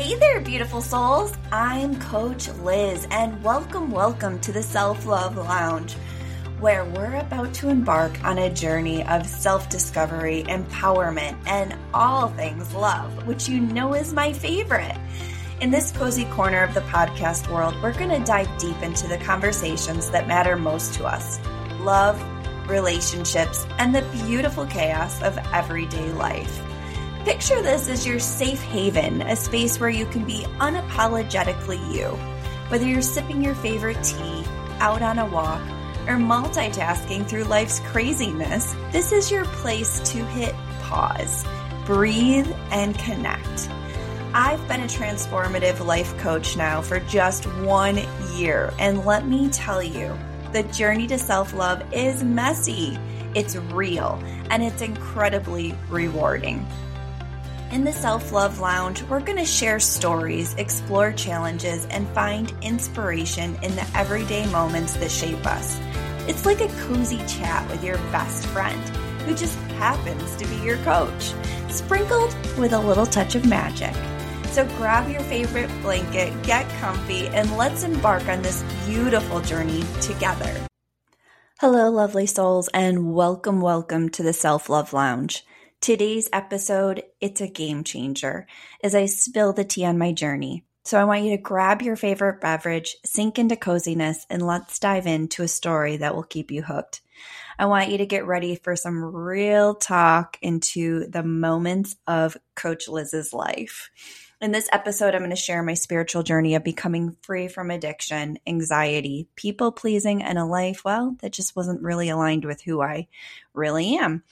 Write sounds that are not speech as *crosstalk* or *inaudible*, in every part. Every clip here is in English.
Hey there, beautiful souls. I'm Coach Liz, and welcome, welcome to the Self Love Lounge, where we're about to embark on a journey of self discovery, empowerment, and all things love, which you know is my favorite. In this cozy corner of the podcast world, we're going to dive deep into the conversations that matter most to us love, relationships, and the beautiful chaos of everyday life. Picture this as your safe haven, a space where you can be unapologetically you. Whether you're sipping your favorite tea, out on a walk, or multitasking through life's craziness, this is your place to hit pause, breathe, and connect. I've been a transformative life coach now for just one year, and let me tell you, the journey to self love is messy, it's real, and it's incredibly rewarding. In the Self Love Lounge, we're going to share stories, explore challenges, and find inspiration in the everyday moments that shape us. It's like a cozy chat with your best friend who just happens to be your coach, sprinkled with a little touch of magic. So grab your favorite blanket, get comfy, and let's embark on this beautiful journey together. Hello, lovely souls, and welcome, welcome to the Self Love Lounge. Today's episode, it's a game changer as I spill the tea on my journey. So I want you to grab your favorite beverage, sink into coziness, and let's dive into a story that will keep you hooked. I want you to get ready for some real talk into the moments of Coach Liz's life. In this episode, I'm going to share my spiritual journey of becoming free from addiction, anxiety, people pleasing, and a life, well, that just wasn't really aligned with who I really am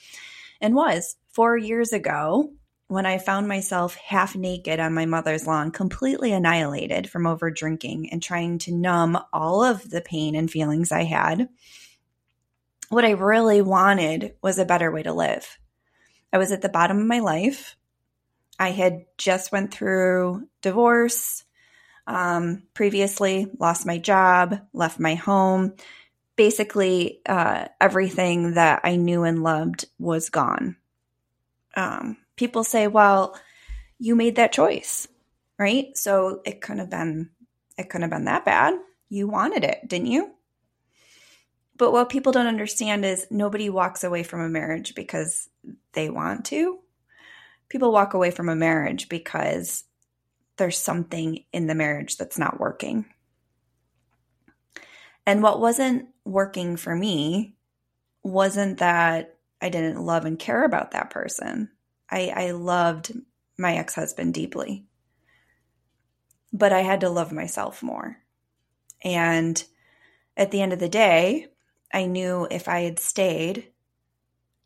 and was four years ago when I found myself half naked on my mother's lawn, completely annihilated from over drinking and trying to numb all of the pain and feelings I had. What I really wanted was a better way to live. I was at the bottom of my life. I had just went through divorce, um, previously lost my job, left my home. Basically, uh, everything that I knew and loved was gone um, people say, well, you made that choice, right? So it couldn't have been it couldn't have been that bad. You wanted it, didn't you? But what people don't understand is nobody walks away from a marriage because they want to. People walk away from a marriage because there's something in the marriage that's not working. And what wasn't working for me wasn't that I didn't love and care about that person. I, I loved my ex husband deeply, but I had to love myself more. And at the end of the day, I knew if I had stayed,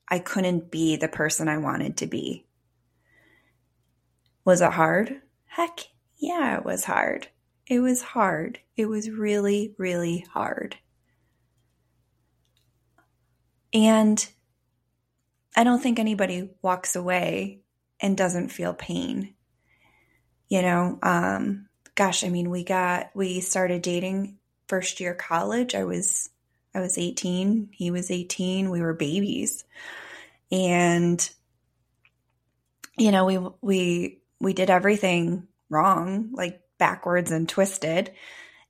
I couldn't be the person I wanted to be. Was it hard? Heck, yeah, it was hard. It was hard. It was really, really hard. And I don't think anybody walks away and doesn't feel pain. You know, um, gosh, I mean, we got, we started dating first year college. I was, I was 18. He was 18. We were babies. And, you know, we, we, we did everything wrong, like backwards and twisted.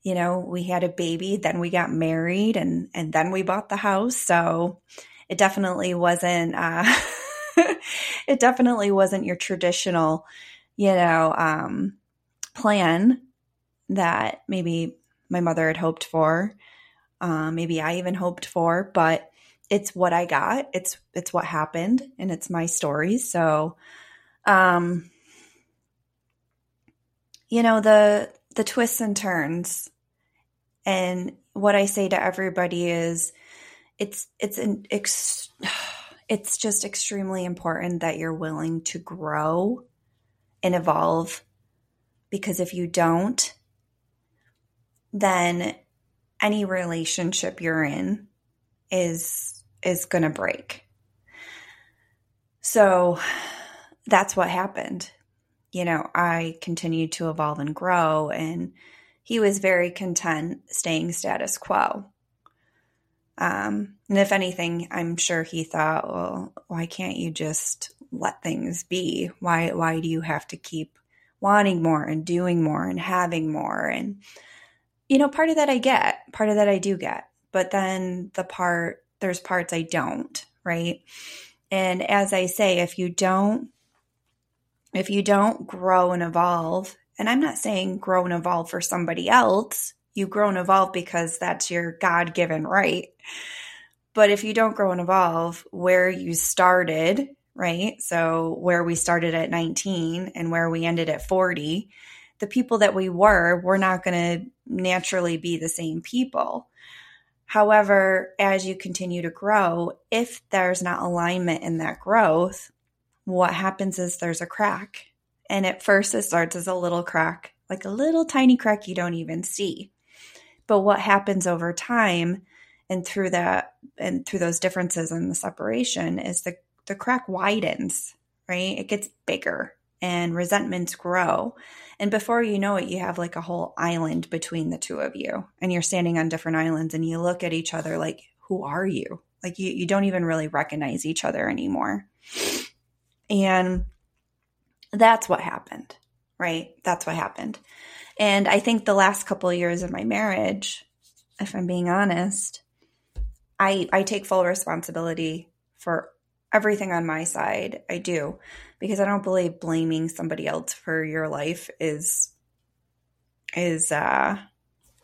You know, we had a baby, then we got married and, and then we bought the house. So, it definitely wasn't uh, *laughs* it definitely wasn't your traditional you know um, plan that maybe my mother had hoped for uh, maybe i even hoped for but it's what i got. It's it's what happened and it's my story. So um you know the the twists and turns. And what i say to everybody is it's it's an ex- *sighs* it's just extremely important that you're willing to grow and evolve because if you don't then any relationship you're in is is going to break. So that's what happened. You know i continued to evolve and grow and he was very content staying status quo um, and if anything, I'm sure he thought, well, why can't you just let things be? Why why do you have to keep wanting more and doing more and having more. And, you know, part of that I get, part of that I do get. But then the part, there's parts I don't, right? And as I say, if you don't, if you don't grow and evolve, and I'm not saying grow and evolve for somebody else, you grow and evolve because that's your God given right. But if you don't grow and evolve where you started, right? So where we started at 19 and where we ended at 40, the people that we were, we're not going to naturally be the same people. However, as you continue to grow, if there's not alignment in that growth, what happens is there's a crack. And at first, it starts as a little crack, like a little tiny crack you don't even see. But what happens over time and through that and through those differences and the separation is the the crack widens, right? It gets bigger and resentments grow. And before you know it, you have like a whole island between the two of you. And you're standing on different islands and you look at each other like, who are you? Like you, you don't even really recognize each other anymore. And that's what happened, right? That's what happened. And I think the last couple of years of my marriage, if I'm being honest, I I take full responsibility for everything on my side. I do because I don't believe blaming somebody else for your life is is uh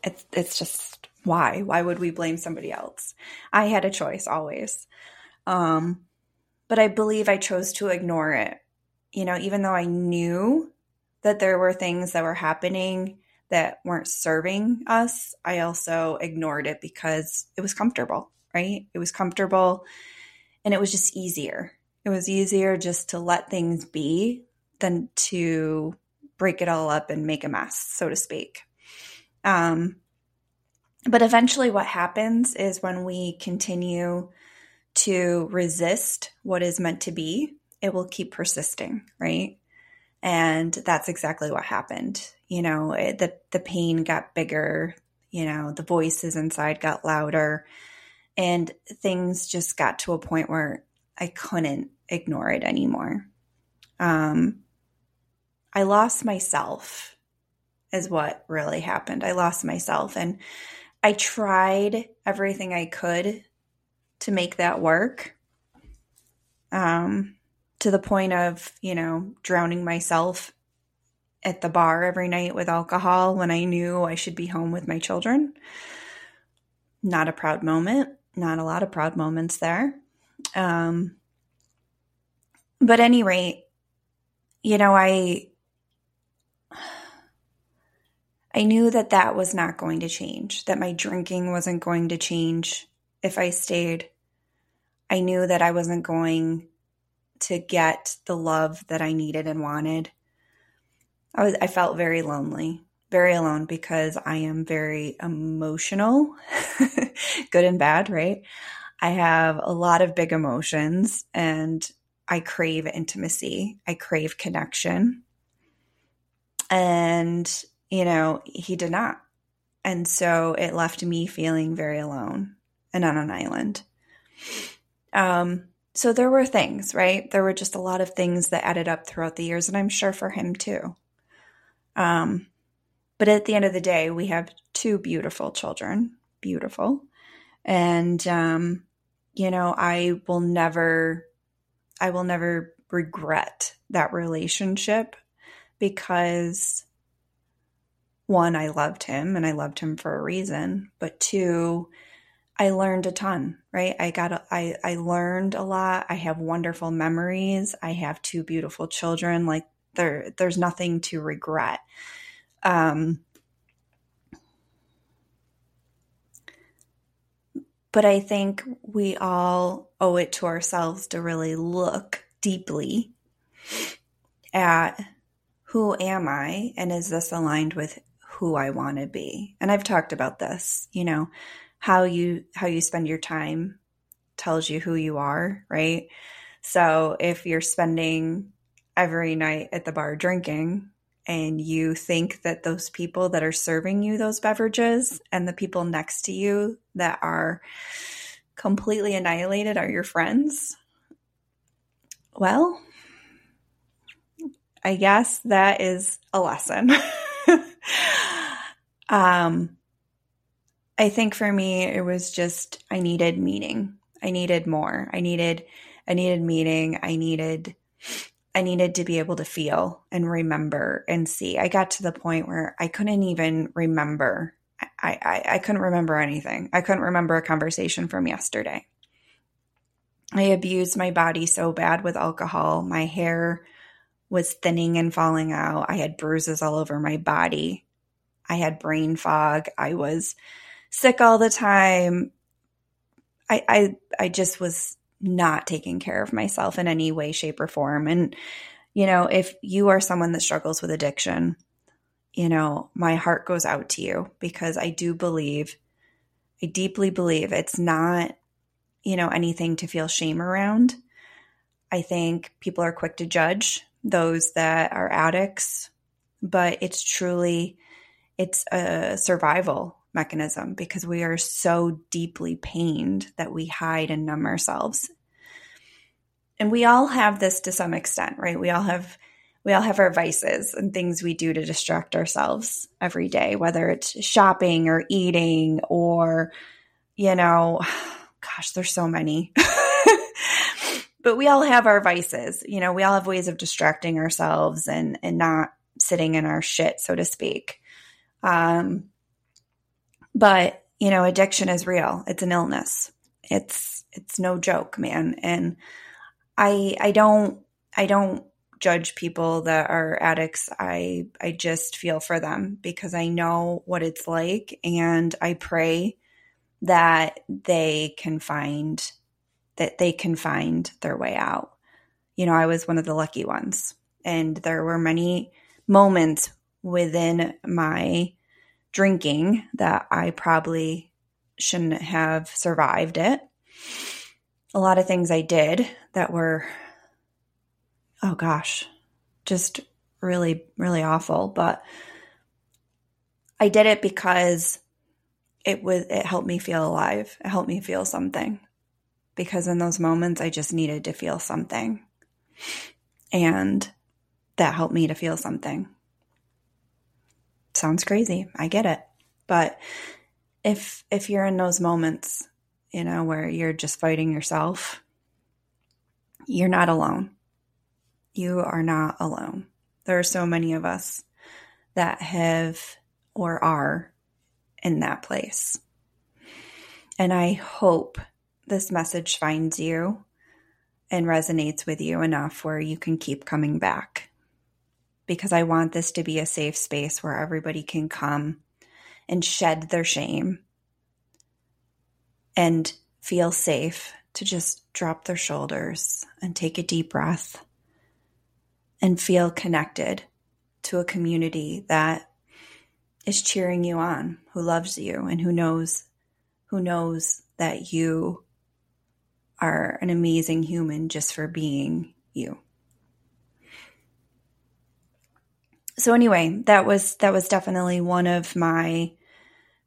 it's it's just why why would we blame somebody else i had a choice always um but i believe i chose to ignore it you know even though i knew that there were things that were happening that weren't serving us i also ignored it because it was comfortable right? It was comfortable and it was just easier. It was easier just to let things be than to break it all up and make a mess, so to speak. Um, but eventually, what happens is when we continue to resist what is meant to be, it will keep persisting, right? And that's exactly what happened. You know, it, the the pain got bigger. You know, the voices inside got louder. And things just got to a point where I couldn't ignore it anymore. Um, I lost myself, is what really happened. I lost myself. And I tried everything I could to make that work. Um, to the point of, you know, drowning myself at the bar every night with alcohol when I knew I should be home with my children. Not a proud moment not a lot of proud moments there. Um, but any rate, you know, I I knew that that was not going to change, that my drinking wasn't going to change if I stayed. I knew that I wasn't going to get the love that I needed and wanted. I was I felt very lonely very alone because I am very emotional, *laughs* good and bad, right? I have a lot of big emotions and I crave intimacy. I crave connection. And, you know, he did not. And so it left me feeling very alone and on an island. Um, so there were things, right? There were just a lot of things that added up throughout the years, and I'm sure for him too. Um, but at the end of the day, we have two beautiful children, beautiful. And, um, you know, I will never, I will never regret that relationship because one, I loved him and I loved him for a reason, but two, I learned a ton, right? I got, I, I learned a lot. I have wonderful memories. I have two beautiful children. Like there, there's nothing to regret. Um, but I think we all owe it to ourselves to really look deeply at who am I and is this aligned with who I want to be? And I've talked about this, you know, how you how you spend your time tells you who you are, right? So if you're spending every night at the bar drinking, and you think that those people that are serving you those beverages and the people next to you that are completely annihilated are your friends, well, I guess that is a lesson. *laughs* um, I think for me, it was just, I needed meaning. I needed more. I needed, I needed meaning. I needed, I needed to be able to feel and remember and see. I got to the point where I couldn't even remember. I, I, I couldn't remember anything. I couldn't remember a conversation from yesterday. I abused my body so bad with alcohol. My hair was thinning and falling out. I had bruises all over my body. I had brain fog. I was sick all the time. I I I just was not taking care of myself in any way shape or form. And you know, if you are someone that struggles with addiction, you know, my heart goes out to you because I do believe I deeply believe it's not you know anything to feel shame around. I think people are quick to judge those that are addicts, but it's truly it's a survival mechanism because we are so deeply pained that we hide and numb ourselves. And we all have this to some extent, right? We all have we all have our vices and things we do to distract ourselves every day, whether it's shopping or eating or you know, *sighs* gosh, there's so many. *laughs* but we all have our vices. You know, we all have ways of distracting ourselves and and not sitting in our shit, so to speak. Um, but you know, addiction is real. It's an illness. It's it's no joke, man. And I I don't I don't judge people that are addicts. I I just feel for them because I know what it's like and I pray that they can find that they can find their way out. You know, I was one of the lucky ones. And there were many moments within my drinking that I probably shouldn't have survived it. A lot of things I did that were, oh gosh, just really, really awful. But I did it because it was, it helped me feel alive. It helped me feel something because in those moments I just needed to feel something. And that helped me to feel something. Sounds crazy. I get it. But if if you're in those moments, you know, where you're just fighting yourself, you're not alone. You are not alone. There are so many of us that have or are in that place. And I hope this message finds you and resonates with you enough where you can keep coming back. Because I want this to be a safe space where everybody can come and shed their shame and feel safe to just drop their shoulders and take a deep breath and feel connected to a community that is cheering you on, who loves you and who knows who knows that you are an amazing human just for being you. So anyway, that was that was definitely one of my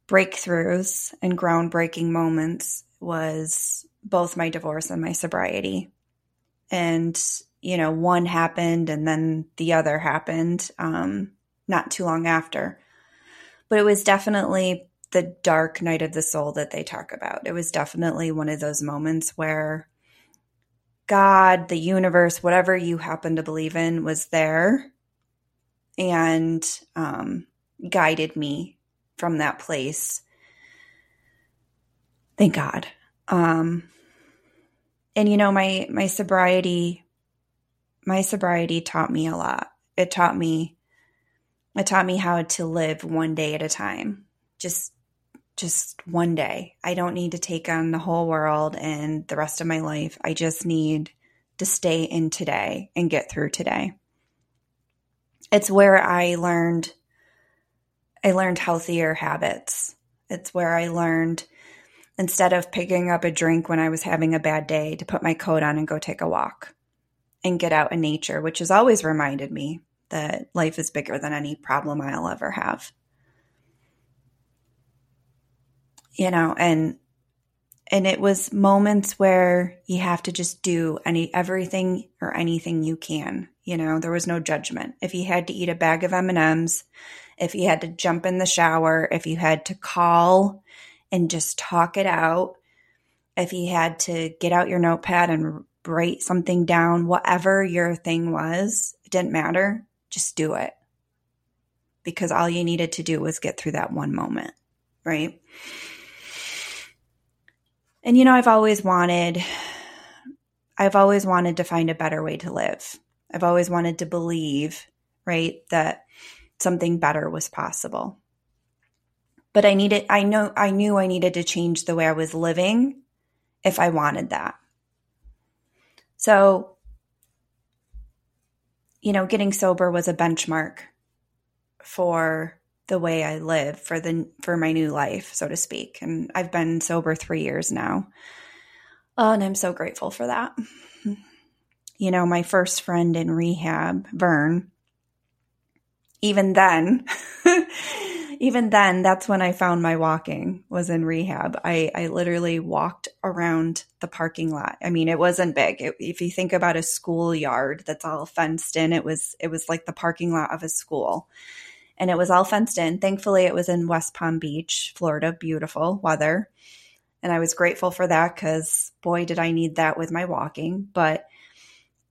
breakthroughs and groundbreaking moments was both my divorce and my sobriety. And you know, one happened and then the other happened um, not too long after. But it was definitely the dark night of the soul that they talk about. It was definitely one of those moments where God, the universe, whatever you happen to believe in, was there and um, guided me from that place. Thank God. Um, and you know, my my sobriety, my sobriety taught me a lot. It taught me, it taught me how to live one day at a time. Just just one day. I don't need to take on the whole world and the rest of my life. I just need to stay in today and get through today. It's where I learned I learned healthier habits. It's where I learned instead of picking up a drink when I was having a bad day to put my coat on and go take a walk and get out in nature, which has always reminded me that life is bigger than any problem I'll ever have. you know, and and it was moments where you have to just do any everything or anything you can. You know, there was no judgment. If you had to eat a bag of M&Ms, if you had to jump in the shower, if you had to call and just talk it out, if you had to get out your notepad and write something down, whatever your thing was, it didn't matter. Just do it. Because all you needed to do was get through that one moment, right? And you know, I've always wanted I've always wanted to find a better way to live. I've always wanted to believe, right, that something better was possible. But I needed I know I knew I needed to change the way I was living if I wanted that. So, you know, getting sober was a benchmark for the way I live for the for my new life, so to speak. And I've been sober 3 years now. Oh, and I'm so grateful for that. You know, my first friend in rehab, Vern, even then, *laughs* even then, that's when I found my walking was in rehab. I, I literally walked around the parking lot. I mean, it wasn't big. It, if you think about a schoolyard that's all fenced in, it was, it was like the parking lot of a school and it was all fenced in. Thankfully, it was in West Palm Beach, Florida, beautiful weather. And I was grateful for that because boy, did I need that with my walking. But,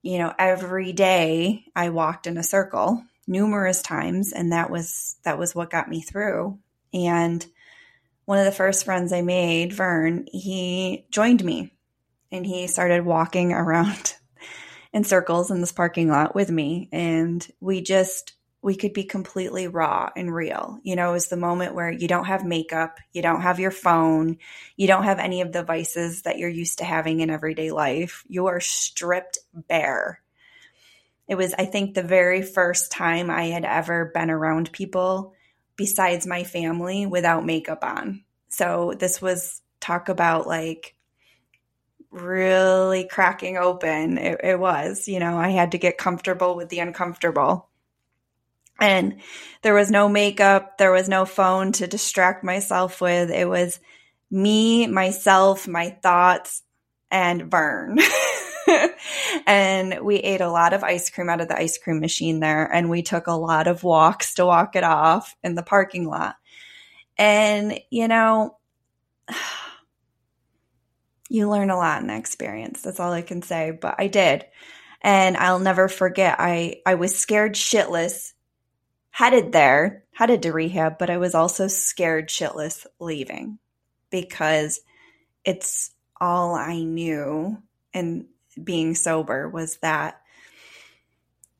you know, every day I walked in a circle numerous times and that was that was what got me through. And one of the first friends I made, Vern, he joined me and he started walking *laughs* around in circles in this parking lot with me and we just we could be completely raw and real. You know, is the moment where you don't have makeup, you don't have your phone, you don't have any of the vices that you're used to having in everyday life. You are stripped bare. It was, I think, the very first time I had ever been around people besides my family without makeup on. So this was talk about like really cracking open. It, it was, you know, I had to get comfortable with the uncomfortable and there was no makeup, there was no phone to distract myself with. It was me, myself, my thoughts, and Vern. *laughs* and we ate a lot of ice cream out of the ice cream machine there. And we took a lot of walks to walk it off in the parking lot. And, you know, *sighs* you learn a lot in that experience. That's all I can say. But I did. And I'll never forget, I, I was scared shitless headed there, headed to rehab, but I was also scared shitless leaving because it's all I knew and being sober was that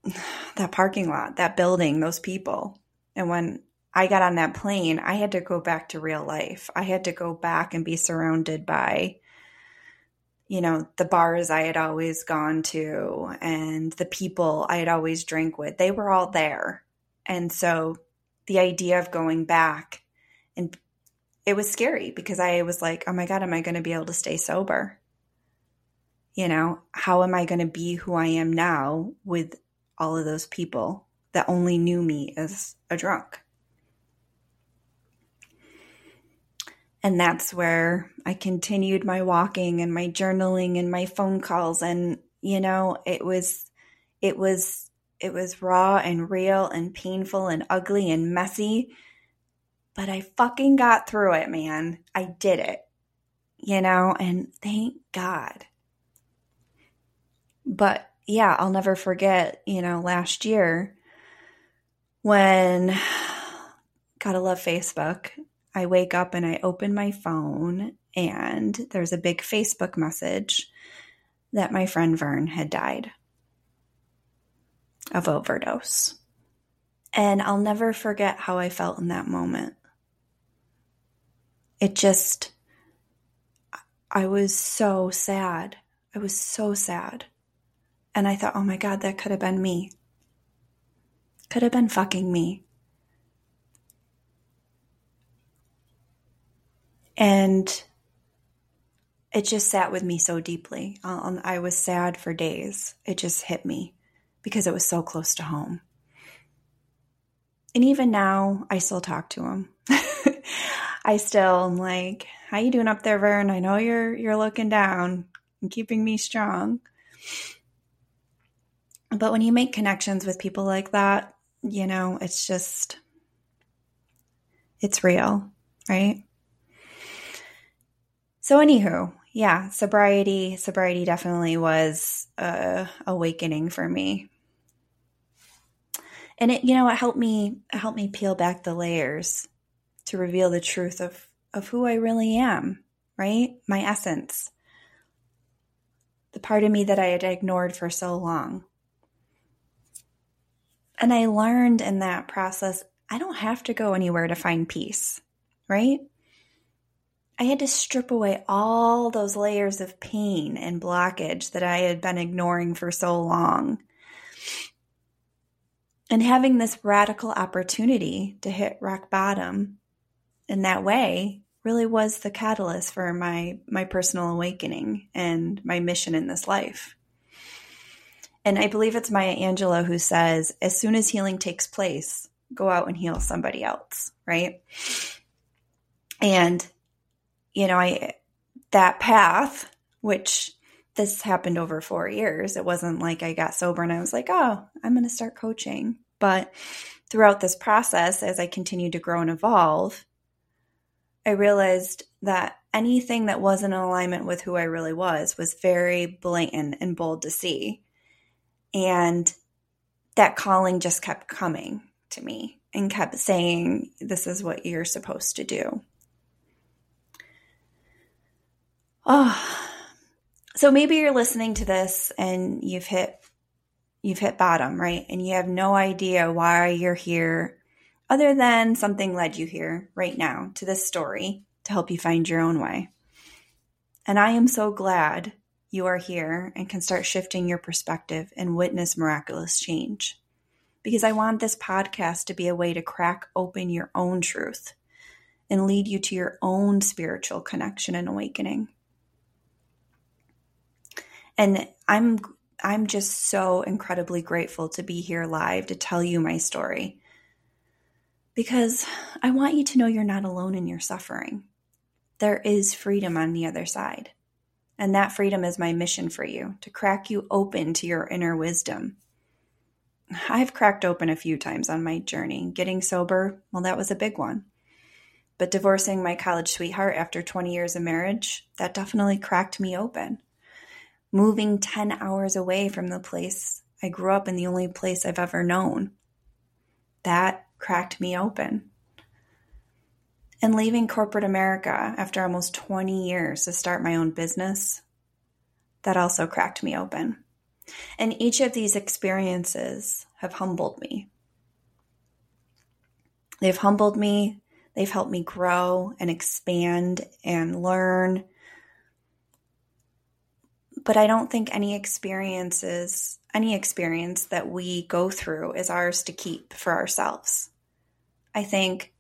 *sighs* that parking lot, that building, those people. And when I got on that plane, I had to go back to real life. I had to go back and be surrounded by you know, the bars I had always gone to and the people I had always drank with. They were all there. And so the idea of going back and it was scary because I was like, oh my God, am I going to be able to stay sober? You know, how am I going to be who I am now with all of those people that only knew me as a drunk? And that's where I continued my walking and my journaling and my phone calls. And, you know, it was, it was it was raw and real and painful and ugly and messy. But I fucking got through it, man. I did it. You know, and thank God. But yeah, I'll never forget, you know, last year when *sighs* gotta love Facebook. I wake up and I open my phone and there's a big Facebook message that my friend Vern had died of overdose. And I'll never forget how I felt in that moment. It just, I was so sad. I was so sad. And I thought, oh my God, that could have been me. Could have been fucking me. And it just sat with me so deeply. Uh, um, I was sad for days. It just hit me because it was so close to home. And even now, I still talk to him. *laughs* I still am like, "How you doing up there, Vern? I know you're you're looking down and keeping me strong." But when you make connections with people like that, you know, it's just, it's real, right? So, anywho, yeah, sobriety, sobriety definitely was a awakening for me. And it, you know, it helped me, it helped me peel back the layers to reveal the truth of, of who I really am, right? My essence. The part of me that I had ignored for so long. And I learned in that process, I don't have to go anywhere to find peace, right? I had to strip away all those layers of pain and blockage that I had been ignoring for so long. And having this radical opportunity to hit rock bottom in that way really was the catalyst for my my personal awakening and my mission in this life. And I believe it's Maya Angelou who says, as soon as healing takes place, go out and heal somebody else, right? And you know, I that path, which this happened over four years. It wasn't like I got sober and I was like, oh, I'm going to start coaching. But throughout this process, as I continued to grow and evolve, I realized that anything that wasn't in alignment with who I really was was very blatant and bold to see. And that calling just kept coming to me and kept saying, This is what you're supposed to do. Oh, so maybe you're listening to this and you've hit you've hit bottom, right? And you have no idea why you're here other than something led you here right now to this story to help you find your own way. And I am so glad you are here and can start shifting your perspective and witness miraculous change. Because I want this podcast to be a way to crack open your own truth and lead you to your own spiritual connection and awakening. And I'm I'm just so incredibly grateful to be here live to tell you my story. Because I want you to know you're not alone in your suffering. There is freedom on the other side. And that freedom is my mission for you to crack you open to your inner wisdom. I've cracked open a few times on my journey. Getting sober, well, that was a big one. But divorcing my college sweetheart after 20 years of marriage, that definitely cracked me open moving 10 hours away from the place I grew up in, the only place I've ever known. That cracked me open. And leaving corporate America after almost 20 years to start my own business, that also cracked me open. And each of these experiences have humbled me. They've humbled me, they've helped me grow and expand and learn but I don't think any experiences, any experience that we go through is ours to keep for ourselves. I think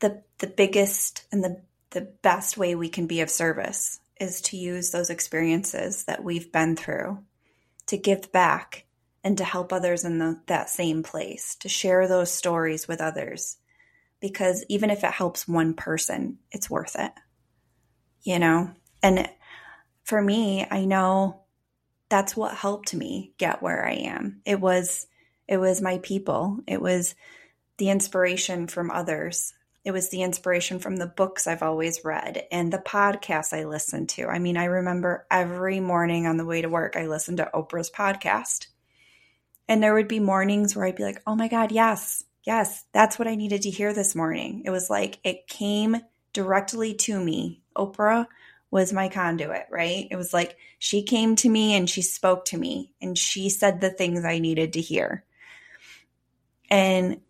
the the biggest and the the best way we can be of service is to use those experiences that we've been through to give back and to help others in the, that same place, to share those stories with others. Because even if it helps one person, it's worth it. You know? And for me, I know that's what helped me get where I am. It was it was my people. It was the inspiration from others. It was the inspiration from the books I've always read and the podcasts I listened to. I mean, I remember every morning on the way to work, I listened to Oprah's podcast. And there would be mornings where I'd be like, oh my God, yes, yes, that's what I needed to hear this morning. It was like it came directly to me. Oprah was my conduit, right? It was like she came to me and she spoke to me and she said the things I needed to hear. And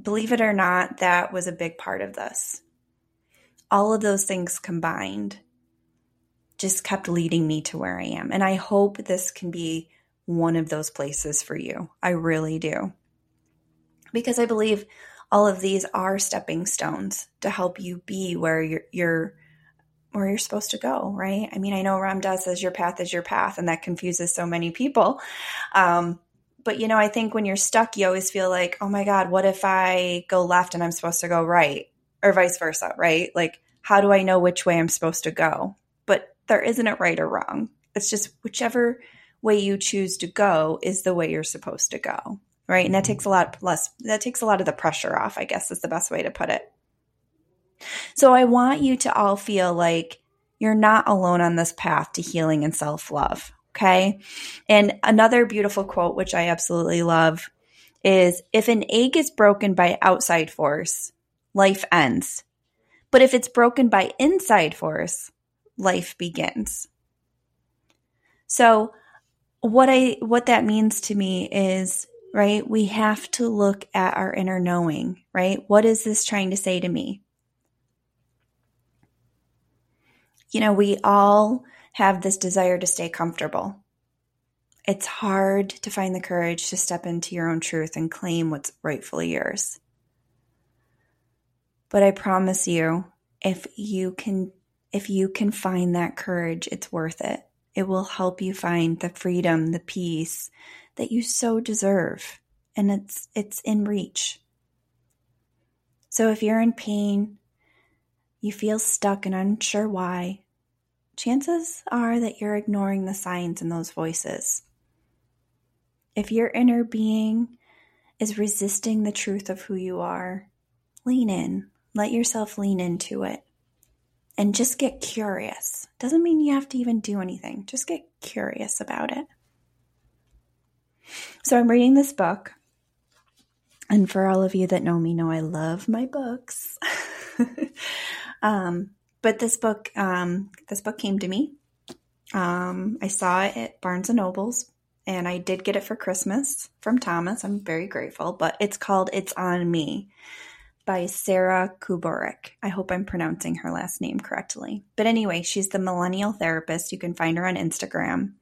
believe it or not, that was a big part of this. All of those things combined just kept leading me to where I am. And I hope this can be one of those places for you. I really do. Because I believe all of these are stepping stones to help you be where you're, you're where you're supposed to go, right? I mean, I know Ram Dass says your path is your path, and that confuses so many people. Um, but you know, I think when you're stuck, you always feel like, oh my God, what if I go left and I'm supposed to go right, or vice versa, right? Like, how do I know which way I'm supposed to go? But there isn't a right or wrong. It's just whichever way you choose to go is the way you're supposed to go. Right. And that takes a lot less, that takes a lot of the pressure off, I guess is the best way to put it. So I want you to all feel like you're not alone on this path to healing and self love. Okay. And another beautiful quote, which I absolutely love, is if an egg is broken by outside force, life ends. But if it's broken by inside force, life begins. So what I what that means to me is, right, we have to look at our inner knowing, right? What is this trying to say to me? You know, we all have this desire to stay comfortable. It's hard to find the courage to step into your own truth and claim what's rightfully yours. But I promise you, if you can if you can find that courage, it's worth it. It will help you find the freedom, the peace that you so deserve, and it's it's in reach. So if you're in pain, you feel stuck and unsure why, chances are that you're ignoring the signs in those voices. If your inner being is resisting the truth of who you are, lean in. Let yourself lean into it and just get curious. Doesn't mean you have to even do anything, just get curious about it. So, I'm reading this book. And for all of you that know me, know I love my books. *laughs* um, but this book, um, this book came to me. Um, I saw it at Barnes and Nobles, and I did get it for Christmas from Thomas. I'm very grateful. But it's called "It's on Me." by Sara Kuburic. I hope I'm pronouncing her last name correctly. But anyway, she's the millennial therapist. You can find her on Instagram.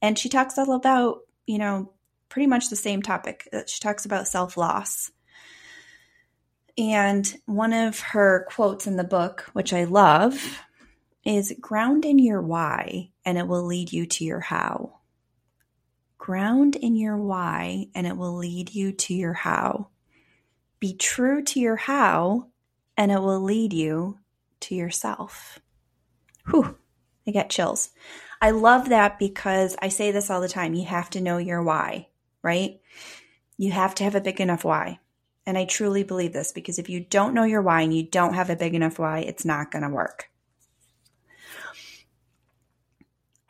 And she talks all about, you know, pretty much the same topic. She talks about self loss. And one of her quotes in the book, which I love, is ground in your why and it will lead you to your how. Ground in your why and it will lead you to your how. Be true to your how, and it will lead you to yourself. Whew, I get chills. I love that because I say this all the time. You have to know your why, right? You have to have a big enough why. And I truly believe this because if you don't know your why and you don't have a big enough why, it's not going to work.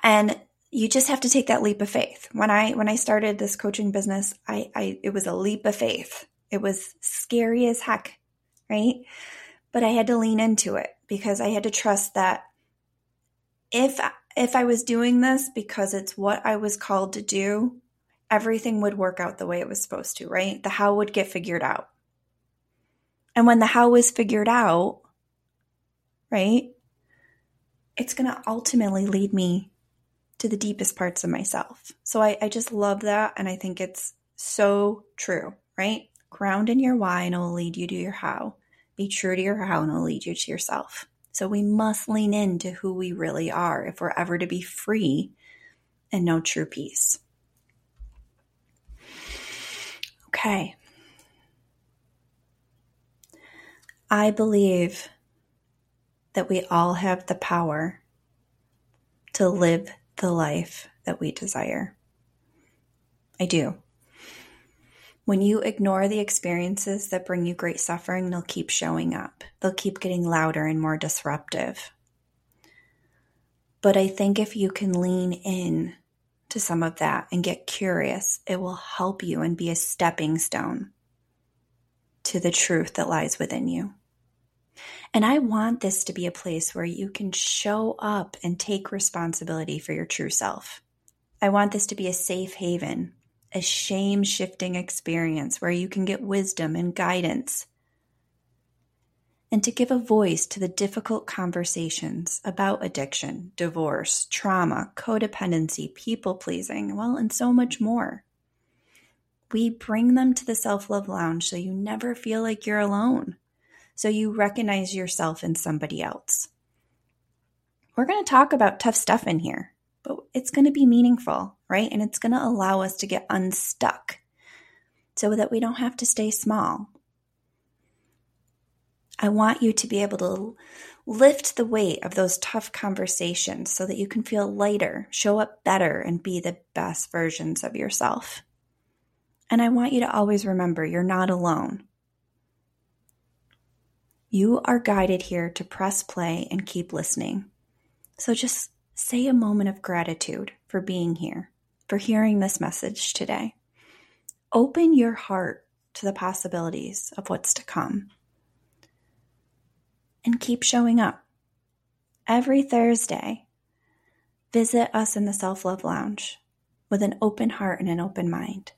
And you just have to take that leap of faith. When I when I started this coaching business, I, I it was a leap of faith. It was scary as heck, right? But I had to lean into it because I had to trust that if if I was doing this because it's what I was called to do, everything would work out the way it was supposed to, right? The how would get figured out. And when the how is figured out, right? It's going to ultimately lead me to the deepest parts of myself. So I, I just love that. And I think it's so true, right? Ground in your why and it will lead you to your how. Be true to your how and it will lead you to yourself. So we must lean into who we really are if we're ever to be free and know true peace. Okay. I believe that we all have the power to live the life that we desire. I do. When you ignore the experiences that bring you great suffering, they'll keep showing up. They'll keep getting louder and more disruptive. But I think if you can lean in to some of that and get curious, it will help you and be a stepping stone to the truth that lies within you. And I want this to be a place where you can show up and take responsibility for your true self. I want this to be a safe haven a shame shifting experience where you can get wisdom and guidance. And to give a voice to the difficult conversations about addiction, divorce, trauma, codependency, people pleasing, well, and so much more. We bring them to the Self Love Lounge so you never feel like you're alone, so you recognize yourself in somebody else. We're going to talk about tough stuff in here but it's going to be meaningful, right? And it's going to allow us to get unstuck so that we don't have to stay small. I want you to be able to lift the weight of those tough conversations so that you can feel lighter, show up better, and be the best versions of yourself. And I want you to always remember you're not alone. You are guided here to press play and keep listening. So just say a moment of gratitude for being here, for hearing this message today. Open your heart to the possibilities of what's to come. And keep showing up. Every Thursday, visit us in the Self Love Lounge with an open heart and an open mind.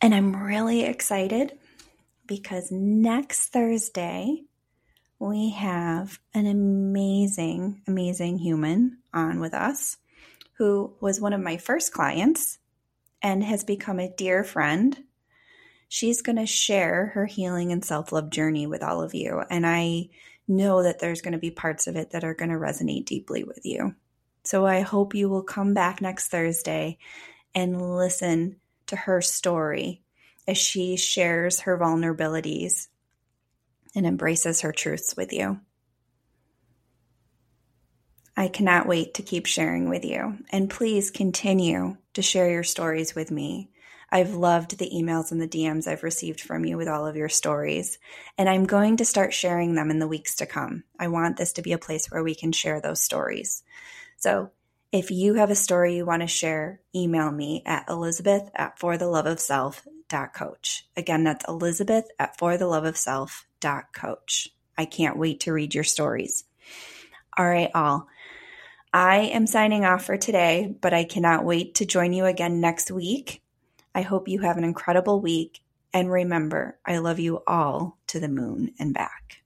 And I'm really excited because next Thursday, we have an amazing, amazing human on with us who was one of my first clients and has become a dear friend. She's going to share her healing and self love journey with all of you. And I know that there's going to be parts of it that are going to resonate deeply with you. So I hope you will come back next Thursday and listen to her story as she shares her vulnerabilities and embraces her truths with you. I cannot wait to keep sharing with you. And please continue to share your stories with me. I've loved the emails and the DMs I've received from you with all of your stories, and I'm going to start sharing them in the weeks to come. I want this to be a place where we can share those stories. So if you have a story you want to share, email me at elizabeth at fortheloveofself.coach. Again, that's elizabeth at fortheloveofself.coach. I can't wait to read your stories. All right, all. I am signing off for today, but I cannot wait to join you again next week. I hope you have an incredible week. And remember, I love you all to the moon and back.